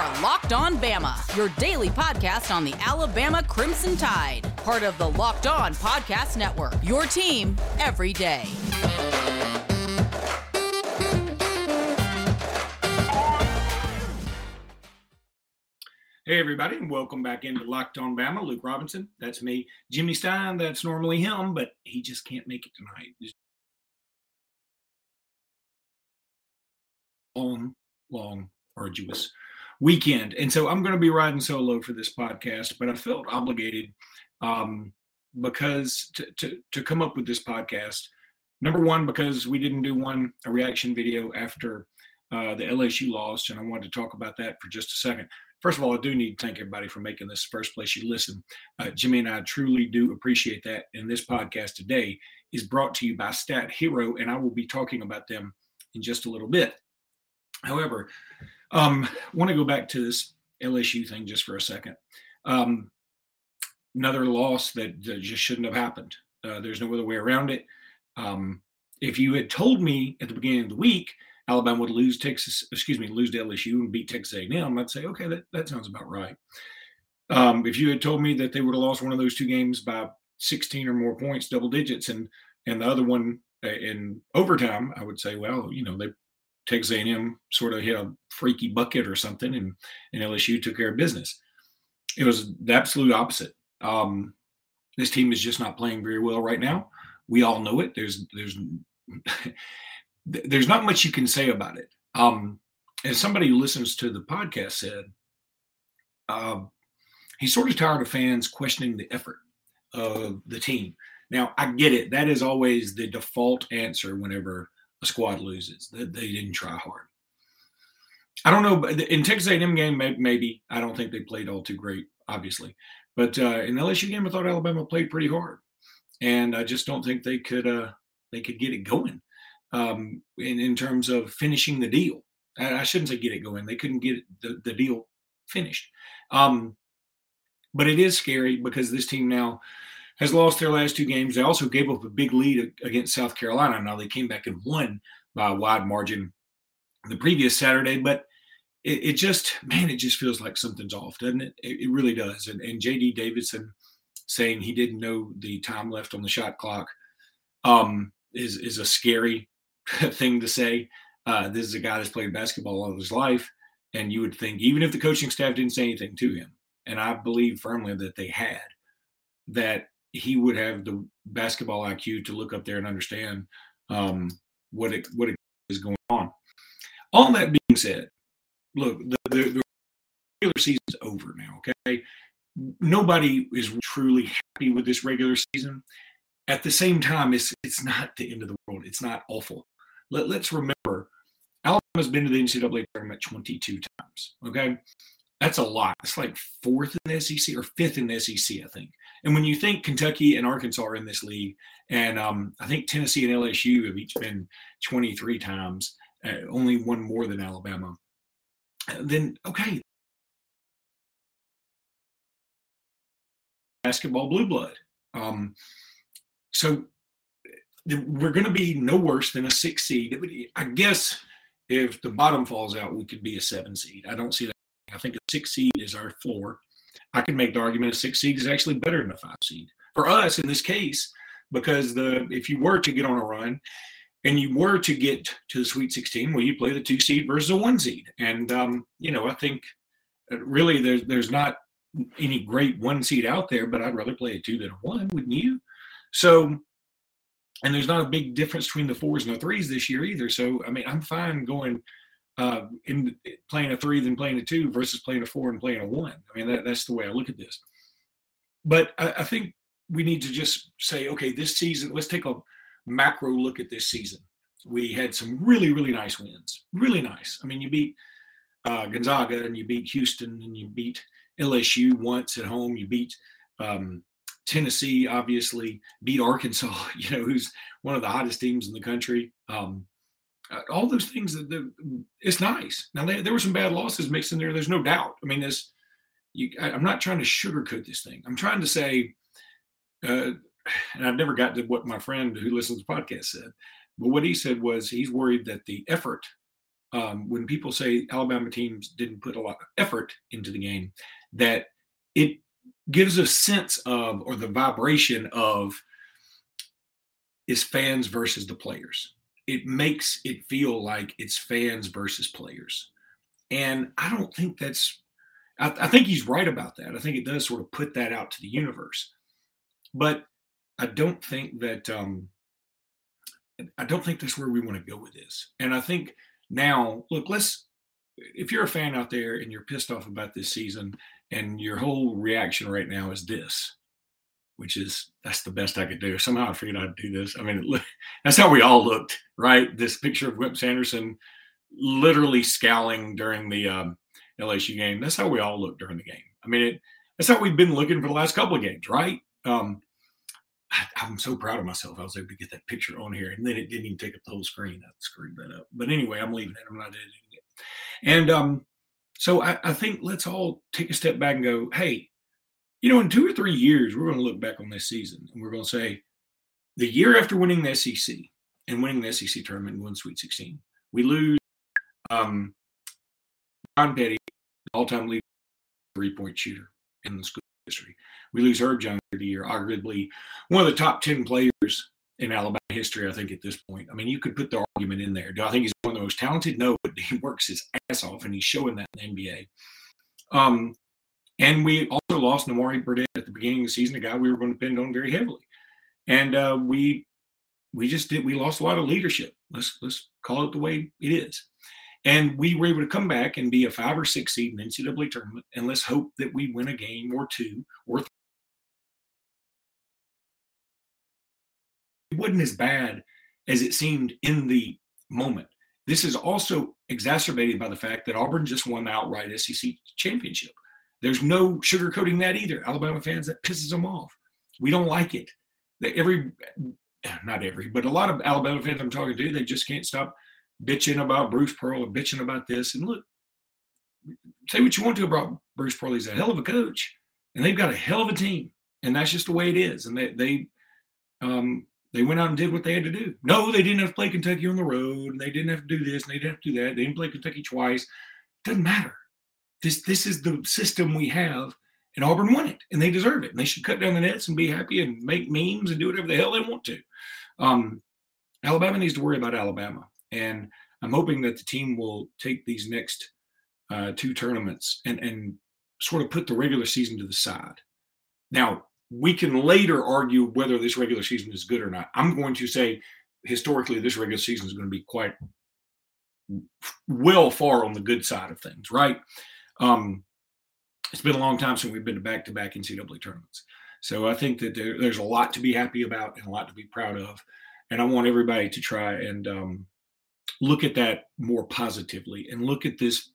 are Locked On Bama, your daily podcast on the Alabama Crimson Tide, part of the Locked On Podcast Network. Your team every day. Hey, everybody, and welcome back into Locked On Bama. Luke Robinson, that's me. Jimmy Stein, that's normally him, but he just can't make it tonight. Long, long, arduous weekend. And so I'm going to be riding solo for this podcast, but I felt obligated um, because to, to, to come up with this podcast. Number one, because we didn't do one a reaction video after uh, the LSU lost, and I wanted to talk about that for just a second. First of all, I do need to thank everybody for making this the first place you listen. Uh, Jimmy and I truly do appreciate that. And this podcast today is brought to you by Stat Hero, and I will be talking about them in just a little bit. However, um, want to go back to this LSU thing just for a second. Um, another loss that, that, just shouldn't have happened. Uh, there's no other way around it. Um, if you had told me at the beginning of the week Alabama would lose Texas, excuse me, lose to LSU and beat Texas A&M, I'd say, okay, that, that sounds about right. Um, if you had told me that they would have lost one of those two games by 16 or more points, double digits, and and the other one uh, in overtime, I would say, well, you know, they Texas A&M sort of hit a freaky bucket or something, and, and LSU took care of business. It was the absolute opposite. Um, this team is just not playing very well right now. We all know it. There's there's there's not much you can say about it. Um, as somebody who listens to the podcast said, uh, he's sort of tired of fans questioning the effort of the team. Now, I get it. That is always the default answer whenever a squad loses that they didn't try hard. I don't know, in Texas A&M game, maybe I don't think they played all too great, obviously, but uh, in the LSU game, I thought Alabama played pretty hard, and I just don't think they could uh, they could get it going um, in in terms of finishing the deal. I, I shouldn't say get it going; they couldn't get the, the deal finished. Um, but it is scary because this team now has lost their last two games. They also gave up a big lead against South Carolina. Now they came back and won by a wide margin the previous Saturday, but it, it just, man, it just feels like something's off, doesn't it? It, it really does. And, and JD Davidson saying he didn't know the time left on the shot clock um, is is a scary thing to say. Uh, this is a guy that's played basketball all his life, and you would think even if the coaching staff didn't say anything to him, and I believe firmly that they had, that he would have the basketball IQ to look up there and understand um, what it what it is going on. All that being said, look, the, the, regular season's over now. Okay, nobody is truly happy with this regular season. At the same time, it's it's not the end of the world. It's not awful. Let, let's remember, Alabama's been to the NCAA tournament 22 times. Okay, that's a lot. It's like fourth in the SEC or fifth in the SEC, I think. And when you think Kentucky and Arkansas are in this league, and um, I think Tennessee and LSU have each been 23 times, uh, only one more than Alabama, then okay. Basketball blue blood. Um, so we're going to be no worse than a six seed. I guess if the bottom falls out, we could be a seven seed. I don't see that I think a six seed is our floor. I can make the argument a six seed is actually better than a five seed for us in this case, because the if you were to get on a run and you were to get to the Sweet 16, well, you play the two seed versus a one seed, and um, you know I think really there's there's not any great one seed out there, but I'd rather play a two than a one, wouldn't you? So, and there's not a big difference between the fours and the threes this year either. So, I mean, I'm fine going uh, in playing a three than playing a two versus playing a four and playing a one. I mean, that, that's the way I look at this. But I, I think we need to just say, okay, this season, let's take a macro look at this season. We had some really, really nice wins. Really nice. I mean, you beat uh, Gonzaga and you beat Houston and you beat LSU once at home. You beat um, Tennessee, obviously, beat Arkansas, you know, who's one of the hottest teams in the country. Um, all those things that it's nice. Now they, there were some bad losses mixed in there. There's no doubt. I mean, this. You, I, am not trying to sugarcoat this thing. I'm trying to say, uh, and I've never got to what my friend who listens to the podcast said, but what he said was he's worried that the effort um, when people say Alabama teams didn't put a lot of effort into the game, that it gives a sense of or the vibration of is fans versus the players. It makes it feel like it's fans versus players. And I don't think that's, I, I think he's right about that. I think it does sort of put that out to the universe. But I don't think that, um, I don't think that's where we want to go with this. And I think now, look, let's, if you're a fan out there and you're pissed off about this season and your whole reaction right now is this, which is that's the best I could do. Somehow I figured I'd do this. I mean, that's how we all looked, right? This picture of Wimp Sanderson literally scowling during the um, LSU game. That's how we all looked during the game. I mean, it, that's how we've been looking for the last couple of games, right? Um, I, am so proud of myself. I was able to get that picture on here, and then it didn't even take up the whole screen. I screwed that up. But anyway, I'm leaving it. I'm not editing it. And um, so I, I think let's all take a step back and go, hey, you know, in two or three years, we're going to look back on this season and we're going to say, the year after winning the SEC and winning the SEC tournament and win Sweet 16, we lose um, John Petty, all-time leading three-point shooter in the school history. We lose Herb Jones the year, arguably one of the top 10 players in Alabama history, I think, at this point. I mean, you could put the argument in there. Do I think he's one of the most talented? No, but he works his ass off, and he's showing that in the NBA. Um, and we also lost Nimari Burnett at the beginning of the season, a guy we were going to depend on very heavily. And uh, we we just did we lost a lot of leadership. Let's let's call it the way it is. And we were able to come back and be a five or six seed in the NCAA tournament. And let's hope that we win a game or two or three. It wasn't as bad as it seemed in the moment. This is also exacerbated by the fact that Auburn just won the outright SEC championship. There's no sugarcoating that either. Alabama fans, that pisses them off. We don't like it. Every, not every, but a lot of Alabama fans I'm talking to, they just can't stop bitching about Bruce Pearl or bitching about this. And look, say what you want to about Bruce Pearl. He's a hell of a coach, and they've got a hell of a team, and that's just the way it is. And they they um, they went out and did what they had to do. No, they didn't have to play Kentucky on the road, and they didn't have to do this, and they didn't have to do that. They didn't play Kentucky twice. Doesn't matter. This this is the system we have, and Auburn won it, and they deserve it. And they should cut down the nets and be happy and make memes and do whatever the hell they want to. Um, Alabama needs to worry about Alabama, and I'm hoping that the team will take these next uh, two tournaments and and sort of put the regular season to the side. Now we can later argue whether this regular season is good or not. I'm going to say historically this regular season is going to be quite well far on the good side of things, right? Um, it's been a long time since we've been to back-to-back NCAA tournaments. So I think that there, there's a lot to be happy about and a lot to be proud of. And I want everybody to try and um, look at that more positively and look at this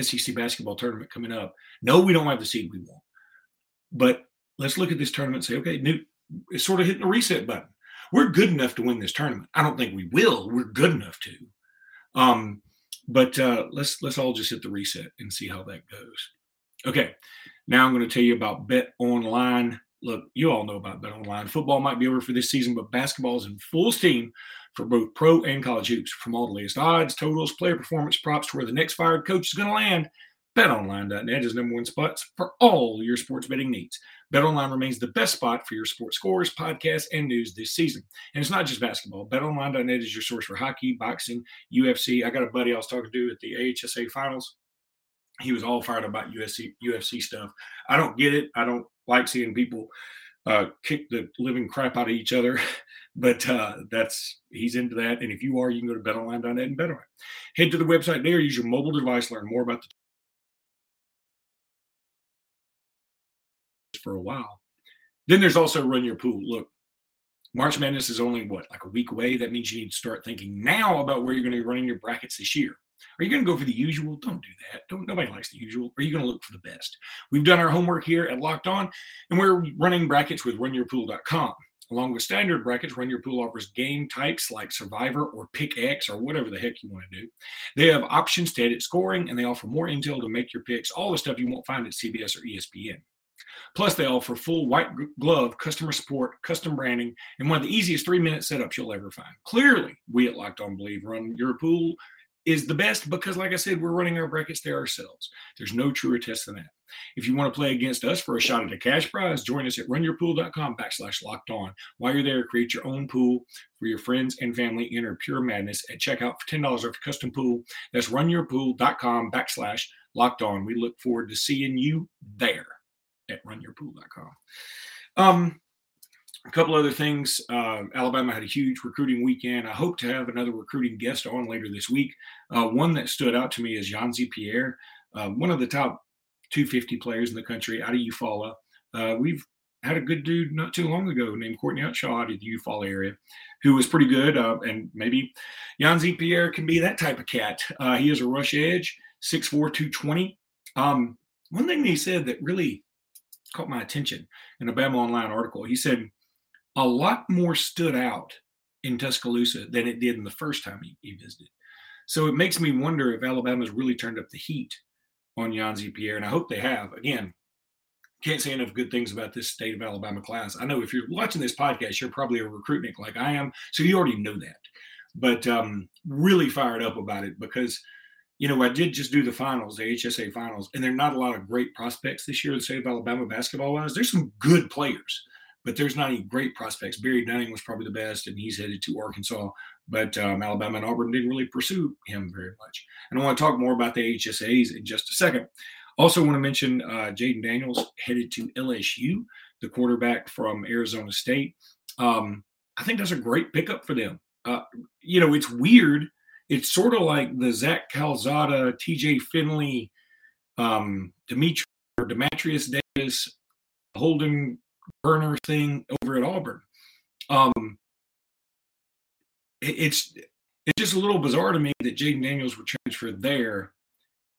SEC basketball tournament coming up. No, we don't have the seed we want, but let's look at this tournament and say, okay, new, it's sort of hitting the reset button. We're good enough to win this tournament. I don't think we will. We're good enough to. Um, but uh, let's let's all just hit the reset and see how that goes. Okay, now I'm going to tell you about Bet Online. Look, you all know about Bet Online. Football might be over for this season, but basketball is in full steam for both pro and college hoops. From all the latest odds, totals, player performance props to where the next fired coach is going to land. BetOnline.net is number one spot for all your sports betting needs. BetOnline remains the best spot for your sports scores, podcasts, and news this season. And it's not just basketball. BetOnline.net is your source for hockey, boxing, UFC. I got a buddy I was talking to at the AHSA finals. He was all fired about UFC, UFC stuff. I don't get it. I don't like seeing people uh, kick the living crap out of each other. But uh, that's he's into that. And if you are, you can go to betonline.net and bet on it. Head to the website there, use your mobile device, learn more about the for a while. Then there's also run your pool. Look, March Madness is only what, like a week away? That means you need to start thinking now about where you're going to be running your brackets this year. Are you going to go for the usual? Don't do that. Don't nobody likes the usual. Are you going to look for the best? We've done our homework here at Locked On, and we're running brackets with runyourpool.com. Along with standard brackets, Run Your Pool offers game types like Survivor or Pick X or whatever the heck you want to do. They have options to edit scoring, and they offer more intel to make your picks, all the stuff you won't find at CBS or ESPN. Plus, they offer full white glove customer support, custom branding, and one of the easiest three minute setups you'll ever find. Clearly, we at Locked On Believe run your pool is the best because, like I said, we're running our brackets there ourselves. There's no truer test than that. If you want to play against us for a shot at a cash prize, join us at runyourpool.com backslash locked on. While you're there, create your own pool for your friends and family. Enter Pure Madness at checkout for $10 off your custom pool. That's runyourpool.com backslash locked on. We look forward to seeing you there at runyourpool.com. Um, a couple other things. Uh, Alabama had a huge recruiting weekend. I hope to have another recruiting guest on later this week. Uh, one that stood out to me is Yhonzae Pierre, uh, one of the top 250 players in the country out of Eufaula. Uh, we've had a good dude not too long ago named Courtney Upshaw out of the Eufaula area who was pretty good. Uh, and maybe Yhonzae Pierre can be that type of cat. Uh, he is a rush edge, 6'4, 220. Um, one thing he said that really caught my attention in a Bama Online article, he said a lot more stood out in Tuscaloosa than it did in the first time he, he visited. So it makes me wonder if Alabama's really turned up the heat on Yhonzae Pierre, and I hope they have. Again, can't say enough good things about this state of Alabama class. I know if you're watching this podcast, you're probably a recruitnik like I am, so you already know that. But um, really fired up about it because, you know, I did just do the finals, the HSA finals, and there are not a lot of great prospects this year. The state of Alabama basketball wise, there's some good players, but there's not any great prospects. Barry Dunning was probably the best, and he's headed to Arkansas. But um, Alabama and Auburn didn't really pursue him very much. And I want to talk more about the HSAs in just a second. Also, want to mention uh, Jayden Daniels headed to LSU, the quarterback from Arizona State. Um, I think that's a great pickup for them. Uh, you know, it's weird. It's sort of like the Zach Calzada, TJ Finley, um, Dimitri or Demetrius Davis, Holden Geriner thing over at Auburn. Um, it, it's it's just a little bizarre to me that Jayden Daniels would transferred there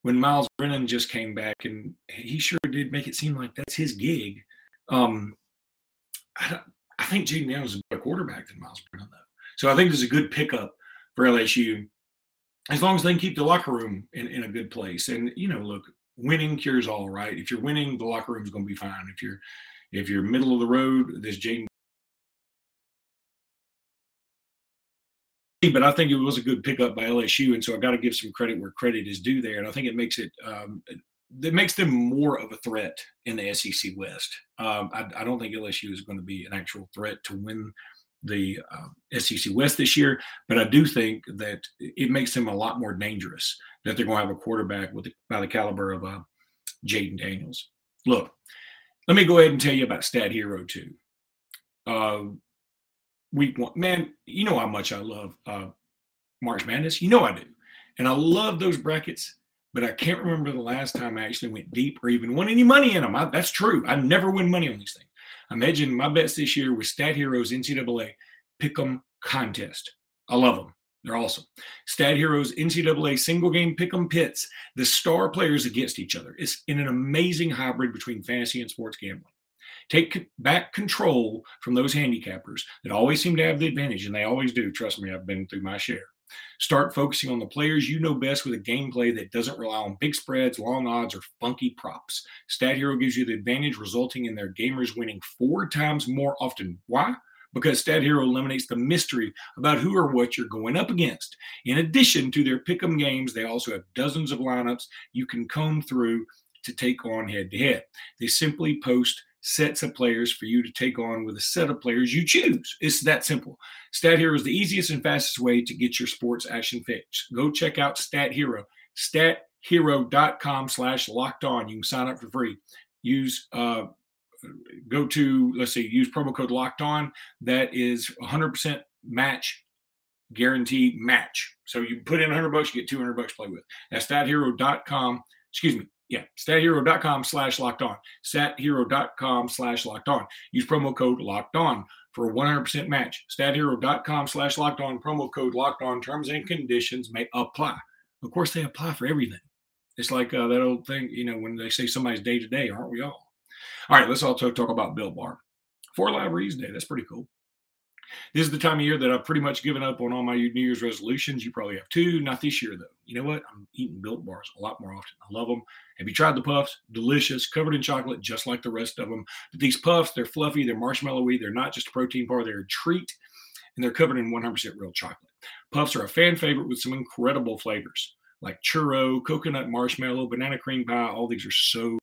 when Myles Brennan just came back, and he sure did make it seem like that's his gig. Um, I, I think Jayden Daniels is a better quarterback than Myles Brennan, though. So I think it's a good pickup for LSU as long as they can keep the locker room in, in a good place. And you know, look, winning cures all, right? If you're winning, the locker room's going to be fine. If you're if you're middle of the road, this Jayden. But I think it was a good pickup by LSU, and so I got to give some credit where credit is due there. And I think it makes it um, it makes them more of a threat in the SEC West. Um, I, I, don't think LSU is going to be an actual threat to win the uh, SEC West this year, but I do think that it makes them a lot more dangerous that they're going to have a quarterback with the, by the caliber of uh, Jayden Daniels. Look, let me go ahead and tell you about Stat Hero too. Uh, week one, man, you know how much I love uh, March Madness. You know I do, and I love those brackets. But I can't remember the last time I actually went deep or even won any money in them. I, that's true. I never win money on these things. Imagine my bets this year with Stat Heroes NCAA Pick'em contest. I love them. They're awesome. Stat Heroes NCAA single game pick'em pits, the star players against each other. It's in an amazing hybrid between fantasy and sports gambling. Take back control from those handicappers that always seem to have the advantage, and they always do. Trust me, I've been through my share. Start focusing on the players you know best with a gameplay that doesn't rely on big spreads, long odds, or funky props. Stat Hero gives you the advantage, resulting in their gamers winning four times more often. Why? because Stat Hero eliminates the mystery about who or what you're going up against. In addition to their pick'em games, they also have dozens of lineups you can comb through to take on head to head. They simply post sets of players for you to take on with a set of players you choose. It's that simple. Stat Hero is the easiest and fastest way to get your sports action fix. Go check out Stat Hero, stathero.com slash locked on. You can sign up for free. Use uh, go to let's say use promo code locked on that is 100% match guaranteed match so you put in 100 bucks you get 200 bucks to play with that's stathero.com excuse me yeah stathero.com slash locked on. Stathero.com slash locked on. Use promo code locked on for a 100% match. Stathero.com slash locked on. Promo code locked on. Terms and conditions may apply. Of course they apply for everything. It's like uh, that old thing you know when they say somebody's day to day aren't we all? All right, let's also talk about Built Bar. For Live Day, that's pretty cool. This is the time of year that I've pretty much given up on all my New Year's resolutions. You probably have too. Not this year, though. You know what? I'm eating Built Bars a lot more often. I love them. Have you tried the puffs? Delicious, covered in chocolate, just like the rest of them. But these puffs, they're fluffy, they're marshmallowy, they're not just a protein bar, they're a treat, and they're covered in 100% real chocolate. Puffs are a fan favorite with some incredible flavors like churro, coconut marshmallow, banana cream pie. All these are so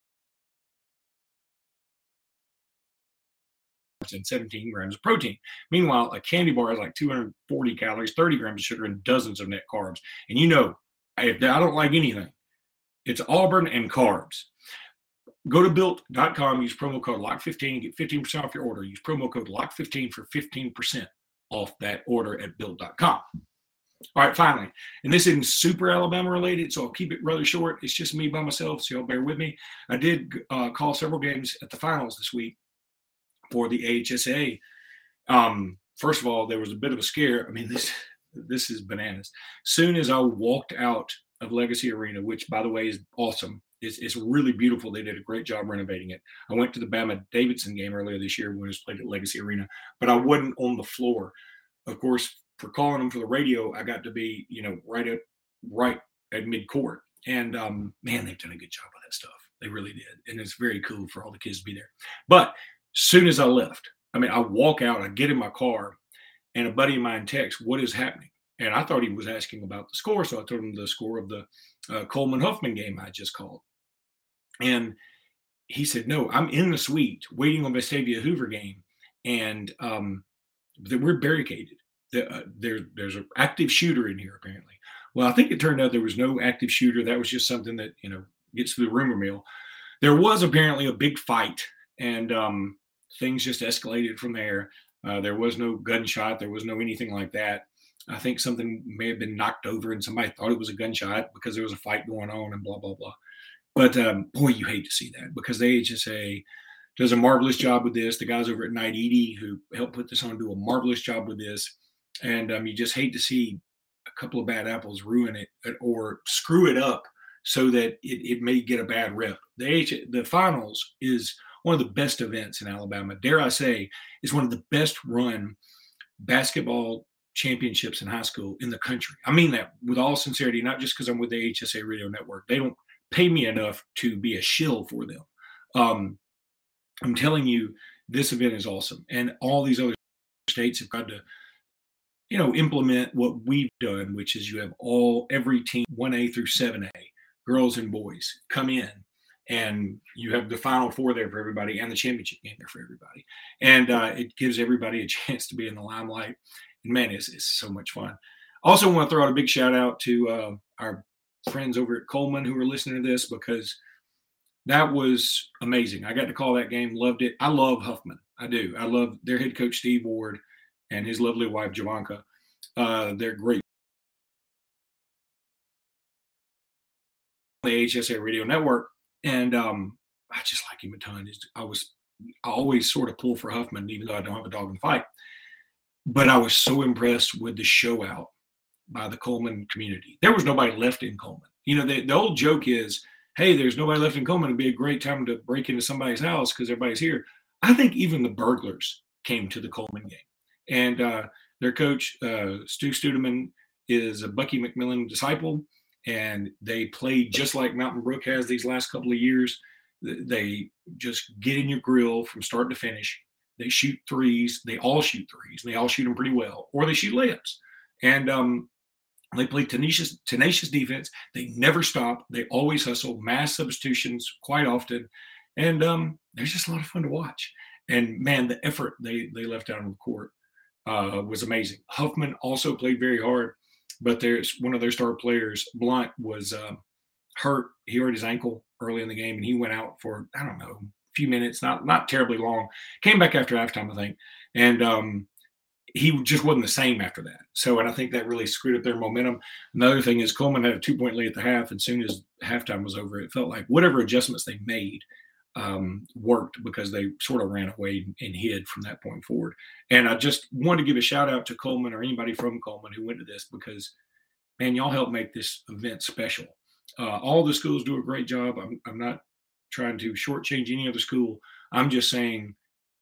and 17 grams of protein. Meanwhile, a candy bar has like 240 calories, 30 grams of sugar, and dozens of net carbs. And you know, if I don't like anything, it's Auburn and carbs. Go to built.com, use promo code LOCK15, get 15% off your order. Use promo code LOCK15 for 15% off that order at built.com. All right, finally, and this isn't super Alabama related, so I'll keep it rather short. It's just me by myself, so y'all bear with me. I did uh, call several games at the finals this week for the AHSA. Um, first of all, there was a bit of a scare. I mean, this this is bananas. Soon as I walked out of Legacy Arena, which by the way is awesome, it's, it's really beautiful. They did a great job renovating it. I went to the Bama Davidson game earlier this year when it was played at Legacy Arena, but I wasn't on the floor. Of course, for calling them for the radio, I got to be, you know, right at right at mid court. And um, man, they've done a good job with that stuff. They really did. And it's very cool for all the kids to be there. But soon as I left, I mean, I walk out, I get in my car, and a buddy of mine texts, What is happening? And I thought he was asking about the score. So I told him the score of the uh, Coleman Huffman game I just called. And he said, No, I'm in the suite waiting on the Vestavia Hoover game. And um, we're barricaded. Uh, there, there's an active shooter in here, apparently. Well, I think it turned out there was no active shooter. That was just something that, you know, gets through the rumor mill. There was apparently a big fight and um, things just escalated from there. Uh, there was no gunshot. There was no anything like that. I think something may have been knocked over and somebody thought it was a gunshot because there was a fight going on and blah, blah, blah. But um, boy, you hate to see that because the AHSA does a marvelous job with this. The guys over at Night Edie who helped put this on do a marvelous job with this. And um, you just hate to see a couple of bad apples ruin it or screw it up so that it, it may get a bad rep. The, H, the finals is – one of the best events in Alabama. Dare I say, is one of the best run basketball championships in high school in the country. I mean that with all sincerity, not just because I'm with the HSA Radio Network. They don't pay me enough to be a shill for them. Um, I'm telling you, this event is awesome, and all these other states have got to, you know, implement what we've done, which is you have all every team, one A through seven A, girls and boys, come in and you have the final four there for everybody and the championship game there for everybody. And uh, it gives everybody a chance to be in the limelight. And man it's, it's so much fun. Also want to throw out a big shout out to uh, our friends over at coleman who are listening to this because that was amazing. I got to call that game loved it. I love huffman. I do. I love their head coach steve ward and his lovely wife javanka. Uh, they're great. The hsa radio network and um, I just like him a ton. I was I always sort of pull for Huffman, even though I don't have a dog in the fight. But I was so impressed with the show out by the Coleman community. There was nobody left in Coleman. You know, the, the old joke is, hey, there's nobody left in Coleman. It'd be a great time to break into somebody's house because everybody's here. I think even the burglars came to the Coleman game. And uh, their coach, uh, Stu Studeman, is a Bucky McMillan disciple and they play just like Mountain Brook has these last couple of years. They just get in your grill from start to finish. They shoot threes. They all shoot threes. They all shoot them pretty well, or they shoot layups. And um, they play tenacious, tenacious defense. They never stop. They always hustle. Mass substitutions quite often, and um, they're just a lot of fun to watch. And man, the effort they they left out on the court uh, was amazing. Huffman also played very hard but there's one of their star players, Blunt, was uh, hurt. He hurt his ankle early in the game, and he went out for I don't know a few minutes, not not terribly long. Came back after halftime, I think, and um, he just wasn't the same after that. So, and I think that really screwed up their momentum. Another thing is Coleman had a two point lead at the half, and soon as halftime was over, it felt like whatever adjustments they made um, worked because they sort of ran away and hid from that point forward. And I just wanted to give a shout out to Coleman or anybody from Coleman who went to this because, man, y'all helped make this event special. Uh, all the schools do a great job. I'm, I'm not trying to shortchange any other school. I'm just saying,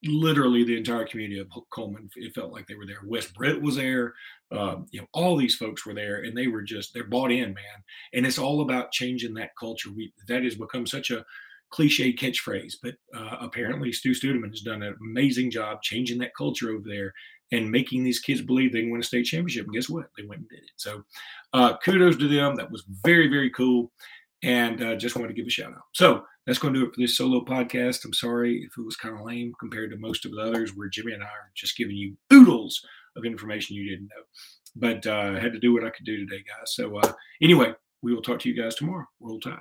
literally, the entire community of Coleman, it felt like they were there. West Brett was there. Uh, you know, all these folks were there, and they were just they're bought in, man. And it's all about changing that culture. We that has become such a cliche catchphrase, but uh, apparently Stu Studeman has done an amazing job changing that culture over there. and making these kids believe they can win a state championship. And guess what? They went and did it. So uh, kudos to them. That was very, very cool. And uh, just wanted to give a shout out. So that's going to do it for this solo podcast. I'm sorry if it was kind of lame compared to most of the others where Jimmy and I are just giving you oodles of information you didn't know. But uh, I had to do what I could do today, guys. So uh, anyway, we will talk to you guys tomorrow. Roll Tide.